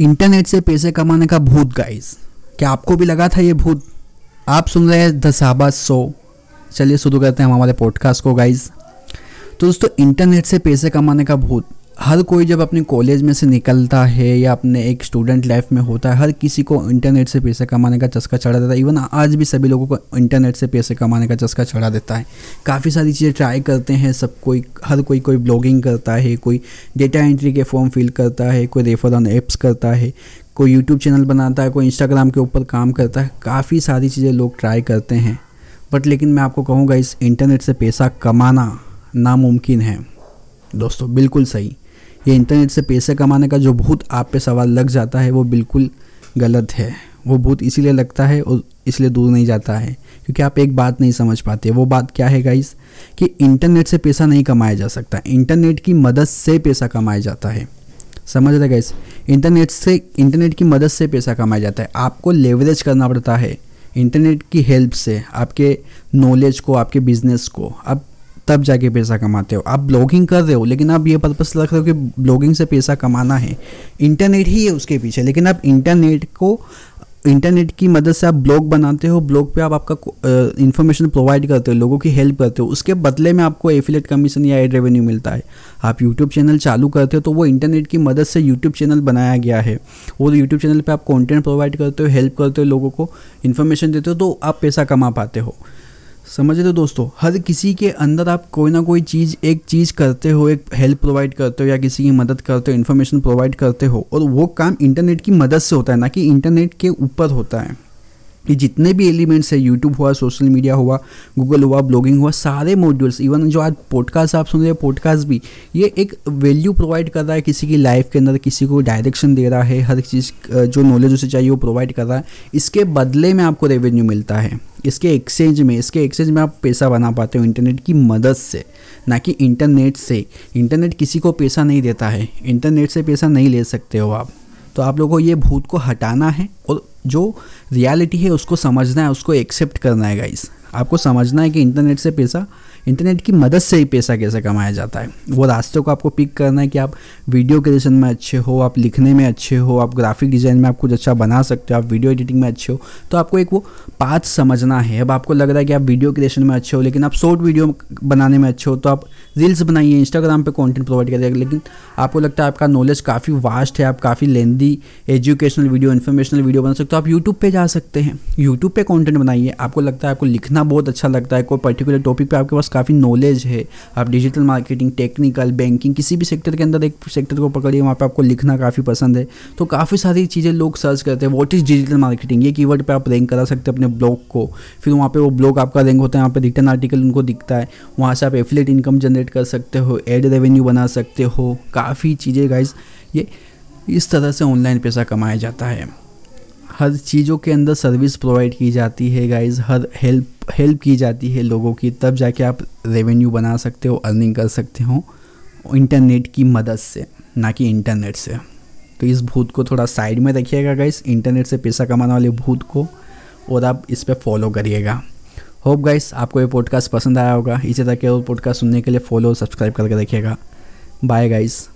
Internet से पैसे कमाने का भूत गाइस क्या आपको भी लगा था ये भूत? आप सुन रहे हैं द साबा सो चलिए शुरू करते हैं हमारे पॉडकास्ट को गाइस तो दोस्तों इंटरनेट से पैसे कमाने का भूत. हर कोई जब अपने कॉलेज में से निकलता है या अपने एक स्टूडेंट लाइफ में होता है, हर किसी को इंटरनेट से पैसे कमाने का चस्का चढ़ा देता है। इवन आज भी सभी लोगों को इंटरनेट से पैसे कमाने का चस्का चढ़ा देता है। काफ़ी सारी चीज़ें ट्राई करते हैं, सब कोई, हर कोई कोई ब्लॉगिंग करता है, कोई डेटा एंट्री के फॉर्म फिल करता है, कोई रेफर ऑन एप्स करता है, कोई यूट्यूब चैनल बनाता है, कोई इंस्टाग्राम के ऊपर काम करता है। काफ़ी सारी चीज़ें लोग ट्राई करते हैं। बट लेकिन मैं आपको कहूँगा, इस इंटरनेट से पैसा कमाना नामुमकिन है। दोस्तों, बिल्कुल सही। ये इंटरनेट से पैसे कमाने का जो भूत आप पे सवाल लग जाता है, वो बिल्कुल गलत है। वो भूत इसीलिए लगता है और इसलिए दूर नहीं जाता है, क्योंकि आप एक बात नहीं समझ पाते। वो बात क्या है गाइस कि इंटरनेट से पैसा नहीं कमाया जा सकता। इंटरनेट की मदद से पैसा कमाया जाता है। समझ रहे गाइस इंटरनेट से, इंटरनेट की मदद से पैसा कमाया जाता है। आपको लेवरेज करना पड़ता है। इंटरनेट की हेल्प से, आपके नॉलेज को, आपके बिज़नेस को। आप तब जाके पैसा कमाते हो। आप ब्लॉगिंग कर रहे हो, लेकिन आप ये पर्पस रख रहे हो कि ब्लॉगिंग से पैसा कमाना है। इंटरनेट ही है उसके पीछे, लेकिन आप इंटरनेट को इंटरनेट की मदद से आप ब्लॉग बनाते हो ब्लॉग पे आप आपका इन्फॉर्मेशन प्रोवाइड करते हो, लोगों की हेल्प करते हो, उसके बदले में आपको एफिलेट कमीशन या एड रेवेन्यू मिलता है। आप यूट्यूब चैनल चालू करते हो तो वो इंटरनेट की मदद से यूट्यूब चैनल बनाया गया है। वो यूट्यूब चैनल पर आप कॉन्टेंट प्रोवाइड करते हो हेल्प करते हो लोगों को इन्फॉर्मेशन देते हो तो आप पैसा कमा पाते हो। समझ रहे हो दोस्तों, हर किसी के अंदर आप कोई ना कोई चीज़, एक चीज़ करते हो, एक हेल्प प्रोवाइड करते हो या किसी की मदद करते हो इन्फॉर्मेशन प्रोवाइड करते हो और वो काम इंटरनेट की मदद से होता है, ना कि इंटरनेट के ऊपर होता है। ये जितने भी एलिमेंट्स है यूट्यूब हुआ सोशल मीडिया हुआ गूगल हुआ ब्लॉगिंग हुआ, सारे मॉड्यूल्स इवन जो आज पॉडकास्ट आप सुन रहे हैं पॉडकास्ट भी, ये एक वैल्यू प्रोवाइड कर रहा है किसी की लाइफ के अंदर, किसी को डायरेक्शन दे रहा है, हर चीज़ जो नॉलेज उसे चाहिए, वो प्रोवाइड कर रहा है। इसके बदले में आपको रेवेन्यू मिलता है। इसके एक्सचेंज में, इसके एक्सचेंज में आप पैसा बना पाते हो इंटरनेट की मदद से, ना कि इंटरनेट से। इंटरनेट किसी को पैसा नहीं देता है। इंटरनेट से पैसा नहीं ले सकते हो आप। तो आप लोगों को ये भूत को हटाना है और जो रियलिटी है उसको समझना है उसको एक्सेप्ट करना है गाइस आपको समझना है कि इंटरनेट से पैसा इंटरनेट की मदद से ही पैसा कैसे कमाया जाता है। वो रास्ते को आपको पिक करना है कि आप वीडियो क्रिएशन में अच्छे हो, आप लिखने में अच्छे हो, आप ग्राफिक डिज़ाइन में आप कुछ अच्छा बना सकते हो, आप वीडियो एडिटिंग में अच्छे हो तो आपको एक वो पाथ समझना है। अब आपको लग रहा है कि आप वीडियो क्रिएशन में अच्छे हो, लेकिन आप शॉर्ट वीडियो बनाने में अच्छे हो तो आप रील्स बनाइए इंस्टाग्राम पर कॉन्टेंट प्रोवाइड करिए, लेकिन आपको लगता है आपका नॉलेज काफ़ी वास्ट है, आप काफ़ी lengthy educational video informational video बना सकते हो, आप यूट्यूब पर जा सकते हैं। यूट्यूब पर कॉन्टेंट बनाइए, आपको लगता है आपको लिखना बहुत अच्छा लगता है। कोई पर्टिकुलर टॉपिक पर आपके पास काफ़ी नॉलेज है, आप डिजिटल मार्केटिंग टेक्निकल बैंकिंग किसी भी सेक्टर के अंदर एक सेक्टर को पकड़िए, वहाँ पर आपको लिखना काफ़ी पसंद है। तो काफ़ी सारी चीज़ें लोग सर्च करते हैं। वॉट इज़ डिजिटल मार्केटिंग ये कीवर्ड पे आप रैंक करा सकते हैं अपने ब्लॉग को। फिर वहाँ पर वो ब्लॉग आपका रैंक होता है वहाँ पर रिटर्न आर्टिकल उनको दिखता है। वहाँ से आप एफिलेट इनकम जनरेट कर सकते हो एड रेवेन्यू बना सकते हो। काफ़ी चीज़ें गाइज़ ये इस तरह से ऑनलाइन पैसा कमाया जाता है। हर चीज़ों के अंदर सर्विस प्रोवाइड की जाती है गाइज़ हर हेल्प हेल्प की जाती है लोगों की, तब जाके आप रेवेन्यू बना सकते हो अर्निंग कर सकते हो इंटरनेट की मदद से, ना कि इंटरनेट से. तो इस भूत को थोड़ा साइड में रखिएगा गाइस इंटरनेट से पैसा कमाने वाले भूत को और आप इस पर फॉलो करिएगा. होप गाइस आपको ये पॉडकास्ट पसंद आया होगा. इसी तरह के और पॉडकास्ट सुनने के लिए फॉलो और सब्सक्राइब करके रखिएगा. Bye guys